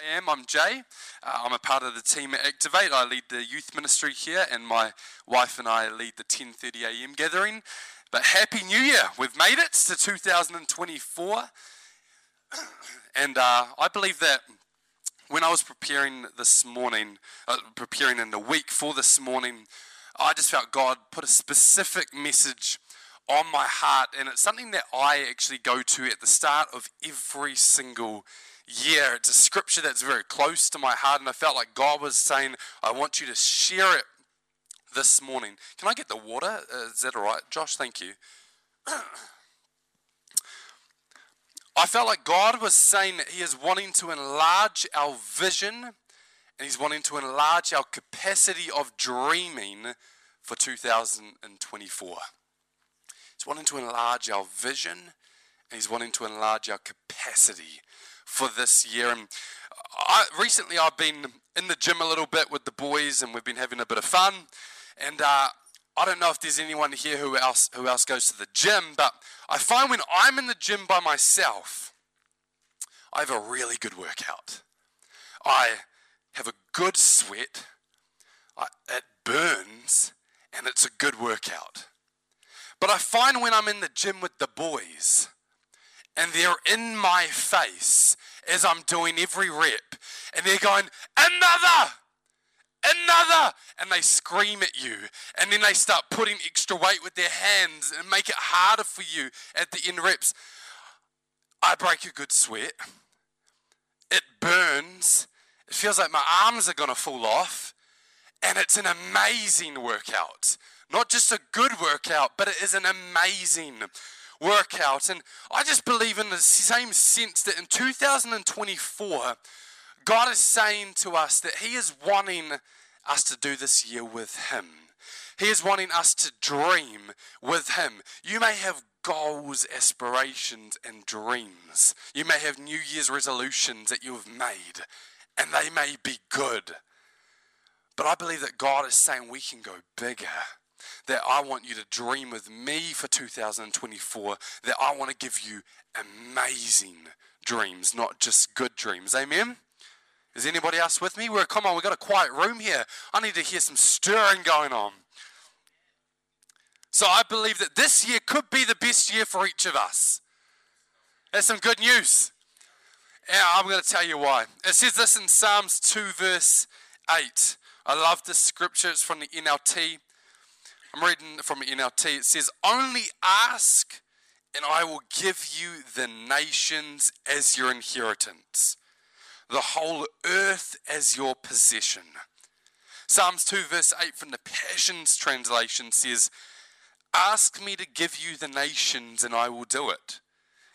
I am. I'm Jay. Uh, I'm a part of the team at Activate. I lead the youth ministry here, and my wife and I lead the 10:30 a.m. gathering. But happy New Year! We've made it to 2024, and uh, I believe that when I was preparing this morning, uh, preparing in the week for this morning, I just felt God put a specific message on my heart, and it's something that I actually go to at the start of every single year. It's a scripture that's very close to my heart, and I felt like God was saying, I want you to share it this morning. Can I get the water? Uh, is that all right? Josh, thank you. I felt like God was saying that He is wanting to enlarge our vision and He's wanting to enlarge our capacity of dreaming for 2024. He's wanting to enlarge our vision and He's wanting to enlarge our capacity for this year. And I, recently, I've been in the gym a little bit with the boys, and we've been having a bit of fun. And uh, I don't know if there's anyone here who else who else goes to the gym, but I find when I'm in the gym by myself, I have a really good workout. I have a good sweat. I, it burns, and it's a good workout. But I find when I'm in the gym with the boys, and they're in my face as I'm doing every rep, and they're going, another, another, and they scream at you, and then they start putting extra weight with their hands and make it harder for you at the end reps. I break a good sweat. It burns. It feels like my arms are going to fall off. And it's an amazing workout. Not just a good workout, but it is an amazing workout. And I just believe in the same sense that in 2024, God is saying to us that He is wanting us to do this year with Him. He is wanting us to dream with Him. You may have goals, aspirations, and dreams. You may have New Year's resolutions that you have made, and they may be good. But I believe that God is saying we can go bigger that I want you to dream with me for 2024, that I want to give you amazing dreams, not just good dreams. Amen? Is anybody else with me? We're, come on, we've got a quiet room here. I need to hear some stirring going on. So I believe that this year could be the best year for each of us. That's some good news. And I'm going to tell you why. It says this in Psalms 2, verse 8. I love this scripture. It's from the NLT. I'm reading from NLT. It says, Only ask, and I will give you the nations as your inheritance, the whole earth as your possession. Psalms 2, verse 8 from the Passions translation says, Ask me to give you the nations, and I will do it,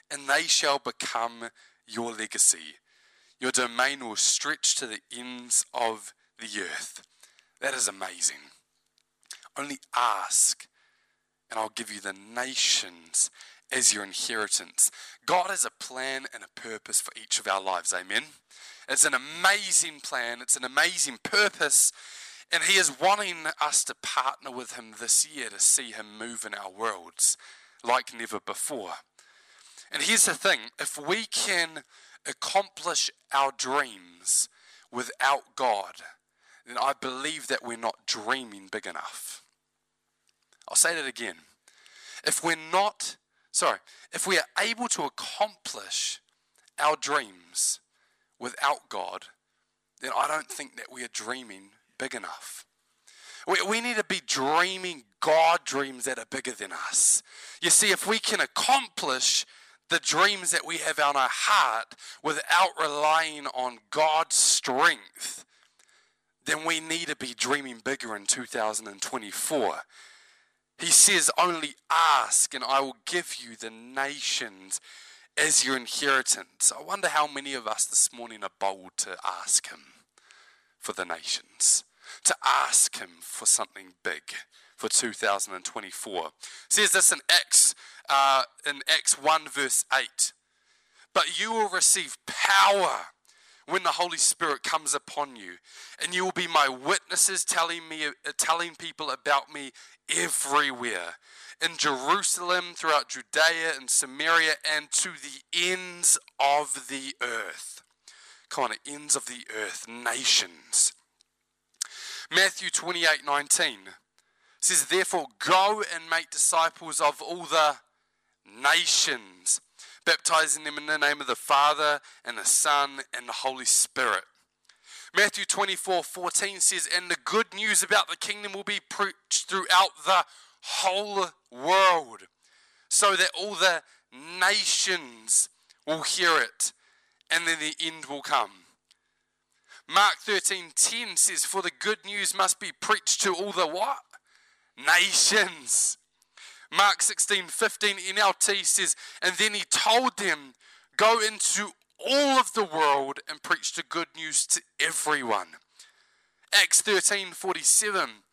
and they shall become your legacy. Your domain will stretch to the ends of the earth. That is amazing. Only ask, and I'll give you the nations as your inheritance. God has a plan and a purpose for each of our lives. Amen. It's an amazing plan, it's an amazing purpose, and He is wanting us to partner with Him this year to see Him move in our worlds like never before. And here's the thing if we can accomplish our dreams without God, then I believe that we're not dreaming big enough. I'll say that again. If we're not, sorry, if we are able to accomplish our dreams without God, then I don't think that we are dreaming big enough. We, we need to be dreaming God dreams that are bigger than us. You see, if we can accomplish the dreams that we have on our heart without relying on God's strength, then we need to be dreaming bigger in 2024. He says, Only ask, and I will give you the nations as your inheritance. I wonder how many of us this morning are bold to ask Him for the nations, to ask Him for something big for 2024. It says this in Acts, uh, in Acts 1, verse 8. But you will receive power when the Holy Spirit comes upon you, and you will be my witnesses, telling me, telling people about me everywhere, in Jerusalem, throughout Judea and Samaria, and to the ends of the earth. come on, ends of the earth, nations. Matthew 28 19 says, Therefore, go and make disciples of all the nations, baptizing them in the name of the Father and the Son and the Holy Spirit. Matthew 24 14 says, And the good news about the kingdom will be preached throughout the whole world, so that all the nations will hear it, and then the end will come. Mark 13:10 says, For the good news must be preached to all the what? Nations. Mark 16:15 NLT says, And then he told them, Go into all of the world and preach the good news to everyone. Acts 13:47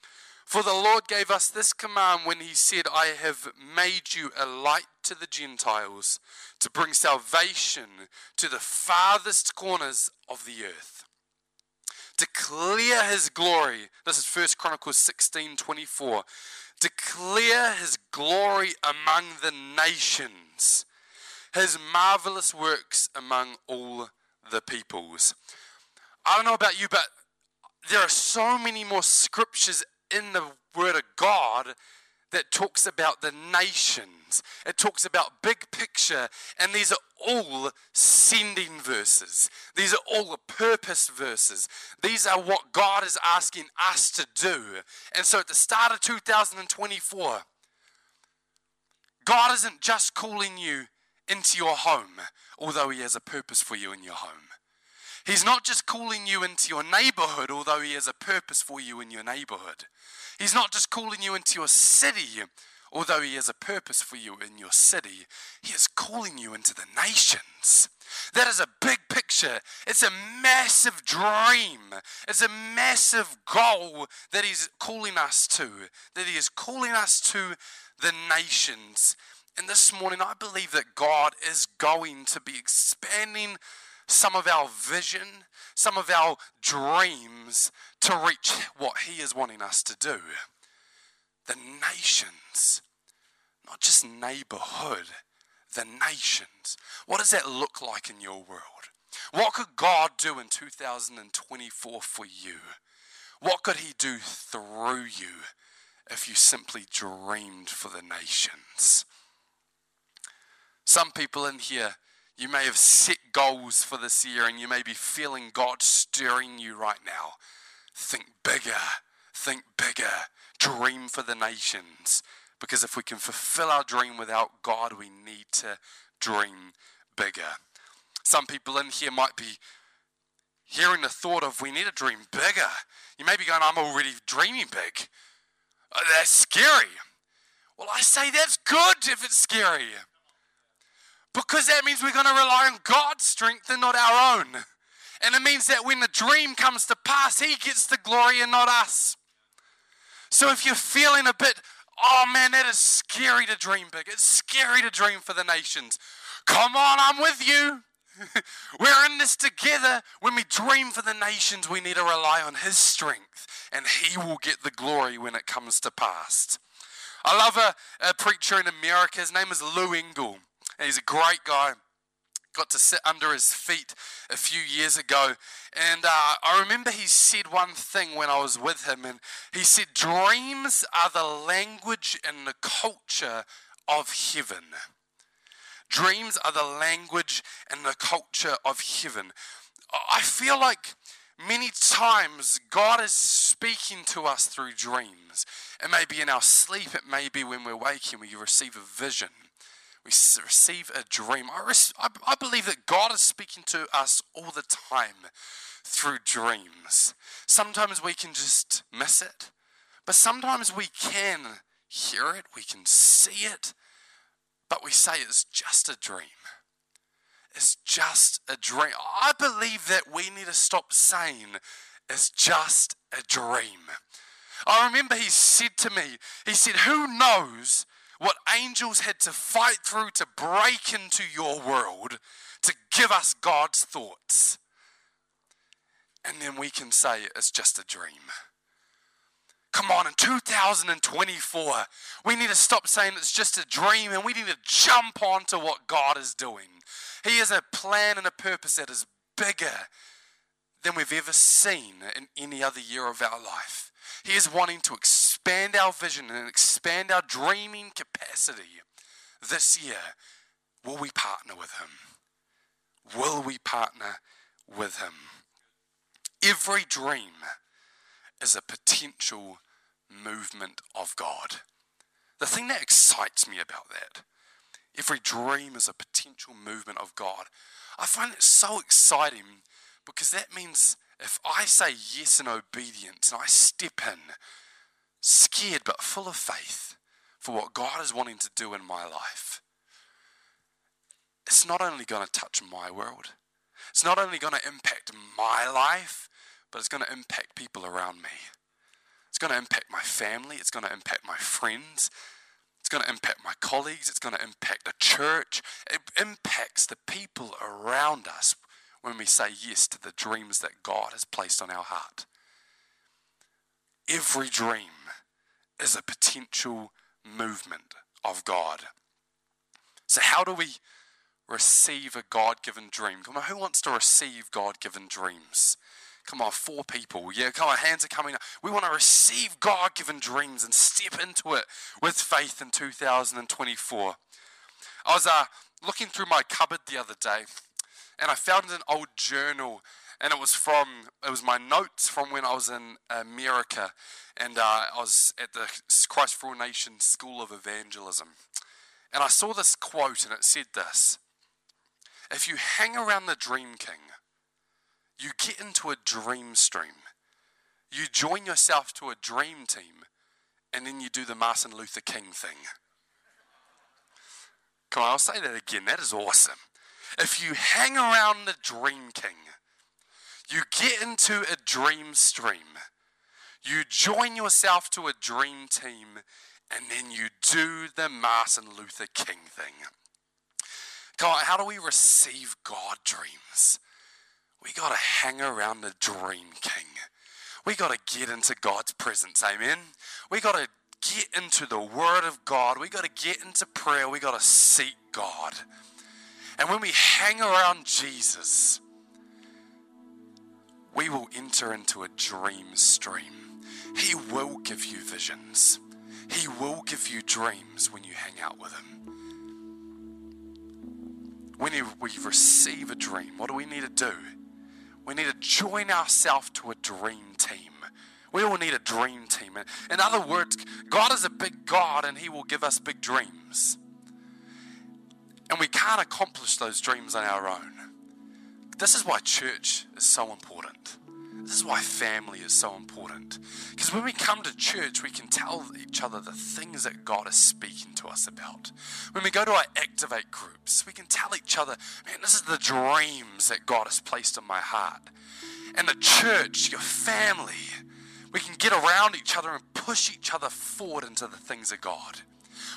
For the Lord gave us this command when he said, I have made you a light to the Gentiles to bring salvation to the farthest corners of the earth. Declare his glory. This is 1 Chronicles 16:24. Declare his glory among the nations his marvelous works among all the peoples. I don't know about you, but there are so many more scriptures in the Word of God that talks about the nations. It talks about big picture, and these are all sending verses. These are all purpose verses. These are what God is asking us to do. And so at the start of 2024, God isn't just calling you into your home, although He has a purpose for you in your home. He's not just calling you into your neighborhood, although He has a purpose for you in your neighborhood. He's not just calling you into your city, although He has a purpose for you in your city. He is calling you into the nations. That is a big picture. It's a massive dream. It's a massive goal that He's calling us to, that He is calling us to the nations. And this morning, I believe that God is going to be expanding some of our vision, some of our dreams to reach what He is wanting us to do. The nations, not just neighborhood, the nations. What does that look like in your world? What could God do in 2024 for you? What could He do through you if you simply dreamed for the nations? Some people in here, you may have set goals for this year and you may be feeling God stirring you right now. Think bigger, think bigger, dream for the nations. Because if we can fulfill our dream without God, we need to dream bigger. Some people in here might be hearing the thought of we need to dream bigger. You may be going, I'm already dreaming big. Oh, that's scary. Well, I say that's good if it's scary. Because that means we're going to rely on God's strength and not our own. And it means that when the dream comes to pass, He gets the glory and not us. So if you're feeling a bit, oh man, that is scary to dream big, it's scary to dream for the nations. Come on, I'm with you. We're in this together. When we dream for the nations, we need to rely on His strength, and He will get the glory when it comes to pass. I love a, a preacher in America. His name is Lou Engle. And he's a great guy. Got to sit under his feet a few years ago. And uh, I remember he said one thing when I was with him. And he said, Dreams are the language and the culture of heaven. Dreams are the language and the culture of heaven. I feel like many times God is speaking to us through dreams. It may be in our sleep, it may be when we're waking, we receive a vision we receive a dream. I, res- I, I believe that God is speaking to us all the time through dreams. Sometimes we can just miss it, but sometimes we can hear it, we can see it, but we say it's just a dream. It's just a dream. I believe that we need to stop saying it's just a dream. I remember he said to me, he said, Who knows what angels had to fight through to break into your world to give us God's thoughts. And then we can say it's just a dream. Come on, in 2024, we need to stop saying it's just a dream and we need to jump onto what God is doing. He has a plan and a purpose that is bigger than we've ever seen in any other year of our life. He is wanting to expand our vision and expand our dreaming capacity this year. Will we partner with Him? Will we partner with Him? Every dream is a potential movement of God. The thing that excites me about that, every dream is a potential movement of God. I find it so exciting because that means if I say yes in obedience and I step in, scared but full of faith for what God is wanting to do in my life, it's not only going to touch my world, it's not only going to impact my life, but it's going to impact people around me. It's going to impact my family, it's going to impact my friends, it's going to impact my colleagues, it's going to impact the church. It impacts the people around us when we say yes to the dreams that God has placed on our heart. Every dream is a potential movement of God. So, how do we receive a God given dream? Come on, who wants to receive God given dreams? Come on, four people. Yeah, come on, hands are coming up. We want to receive God given dreams and step into it with faith in 2024. I was uh, looking through my cupboard the other day and I found an old journal, and it was from it was my notes from when I was in America, and uh, I was at the Christ for All Nations School of Evangelism, and I saw this quote, and it said this: "If you hang around the Dream King, you get into a dream stream, you join yourself to a dream team, and then you do the Martin Luther King thing." Come on, I'll say that again. That is awesome. If you hang around the Dream King, you get into a dream stream, you join yourself to a dream team, and then you do the Martin Luther King thing. God, how do we receive God dreams? We got to hang around the Dream King. We got to get into God's presence. Amen. We got to get into the Word of God. We got to get into prayer. We got to seek God. And when we hang around Jesus, we will enter into a dream stream. He will give you visions. He will give you dreams when you hang out with Him. When we receive a dream, what do we need to do? We need to join ourselves to a dream team. We all need a dream team. In other words, God is a big God and He will give us big dreams. And we can't accomplish those dreams on our own. This is why church is so important. This is why family is so important. Because when we come to church, we can tell each other the things that God is speaking to us about. When we go to our activate groups, we can tell each other, man, this is the dreams that God has placed in my heart. And the church, your family, we can get around each other and push each other forward into the things of God.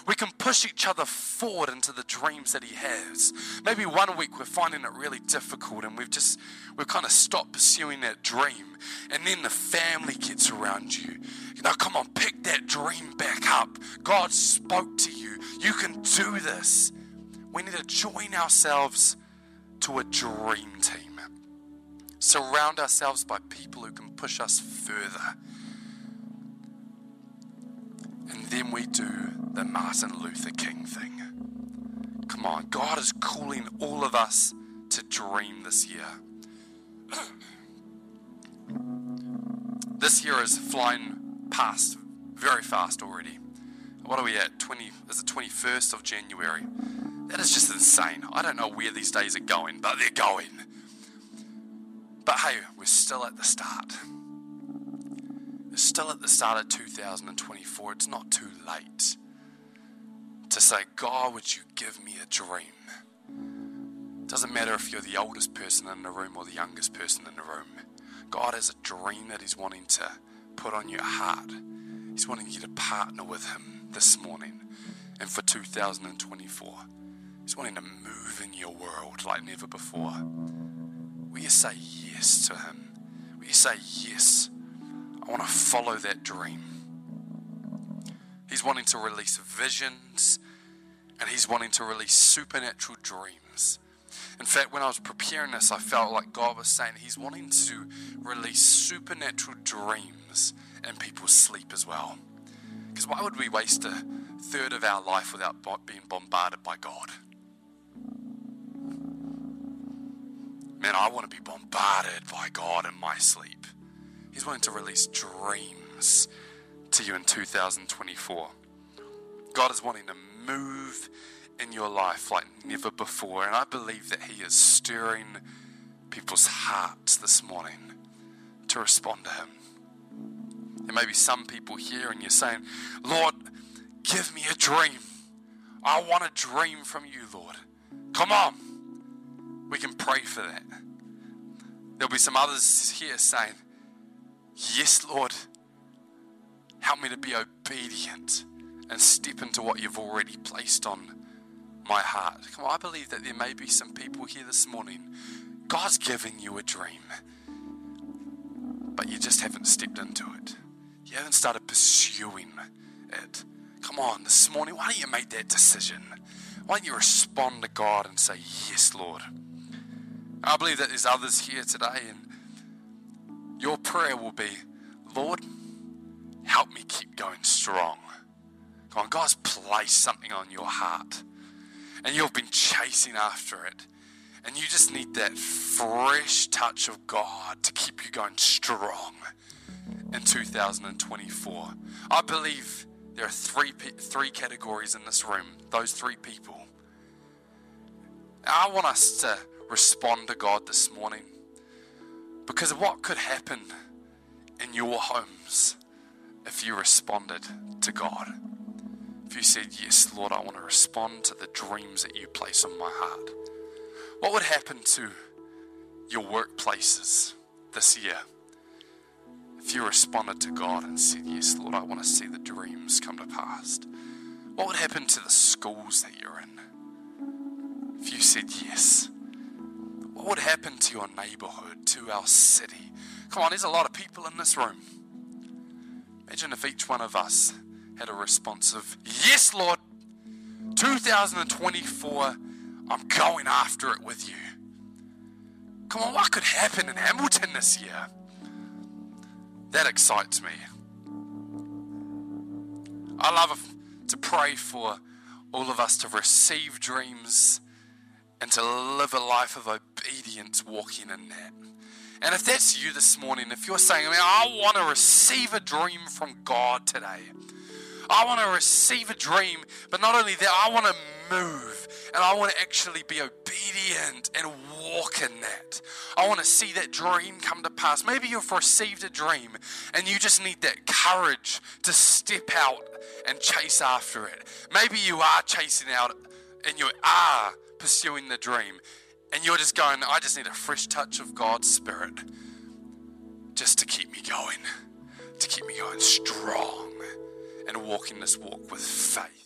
We can push each other forward into the dreams that He has. Maybe one week we're finding it really difficult and we've just, we've kind of stopped pursuing that dream. And then the family gets around you. You know, come on, pick that dream back up. God spoke to you. You can do this. We need to join ourselves to a dream team. Surround ourselves by people who can push us further. And then we do the Martin Luther King thing. Come on, God is calling all of us to dream this year. this year is flying past very fast already. What are we at? 20 is it 21st of January? That is just insane. I don't know where these days are going, but they're going. But hey, we're still at the start. We're still at the start of 2024. It's not too late to say, God, would you give me a dream? Doesn't matter if you're the oldest person in the room or the youngest person in the room. God has a dream that He's wanting to put on your heart. He's wanting you to partner with Him this morning and for 2024. He's wanting to move in your world like never before. Will you say yes to Him? Will you say yes? I want to follow that dream. He's wanting to release visions and He's wanting to release supernatural dreams. In fact, when I was preparing this, I felt like God was saying He's wanting to release supernatural dreams in people's sleep as well. Because why would we waste a third of our life without being bombarded by God? Man, I want to be bombarded by God in my sleep. He's wanting to release dreams to you in 2024. God is wanting to move in your life like never before. And I believe that He is stirring people's hearts this morning to respond to Him. There may be some people here and you're saying, Lord, give me a dream. I want a dream from you, Lord. Come on. We can pray for that. There'll be some others here saying, Yes, Lord, help me to be obedient and step into what you've already placed on my heart. Come on, I believe that there may be some people here this morning. God's given you a dream, but you just haven't stepped into it. You haven't started pursuing it. Come on, this morning, why don't you make that decision? Why don't you respond to God and say, Yes, Lord? I believe that there's others here today, and your prayer will be, Lord, help me keep going strong. On, God's placed something on your heart and you've been chasing after it. And you just need that fresh touch of God to keep you going strong in 2024. I believe there are three, three categories in this room, those three people. I want us to respond to God this morning because of what could happen in your homes if you responded to God. If you said, Yes, Lord, I want to respond to the dreams that you place on my heart, what would happen to your workplaces this year? If you responded to God and said, Yes, Lord, I want to see the dreams come to pass, what would happen to the schools that you're in? If you said yes, what would happen to your neighborhood, to our city? Come on, there's a lot of people in this room. Imagine if each one of us had a response of, Yes, Lord, 2024, I'm going after it with you. Come on, what could happen in Hamilton this year? That excites me. I love to pray for all of us to receive dreams and to live a life of obedience walking in that. And if that's you this morning, if you're saying, I want to receive a dream from God today, I want to receive a dream, but not only that, I want to move and I want to actually be obedient and walk in that. I want to see that dream come to pass. Maybe you've received a dream and you just need that courage to step out and chase after it. Maybe you are chasing out and you are pursuing the dream and you're just going, I just need a fresh touch of God's Spirit just to keep me going, to keep me going strong and walking this walk with faith.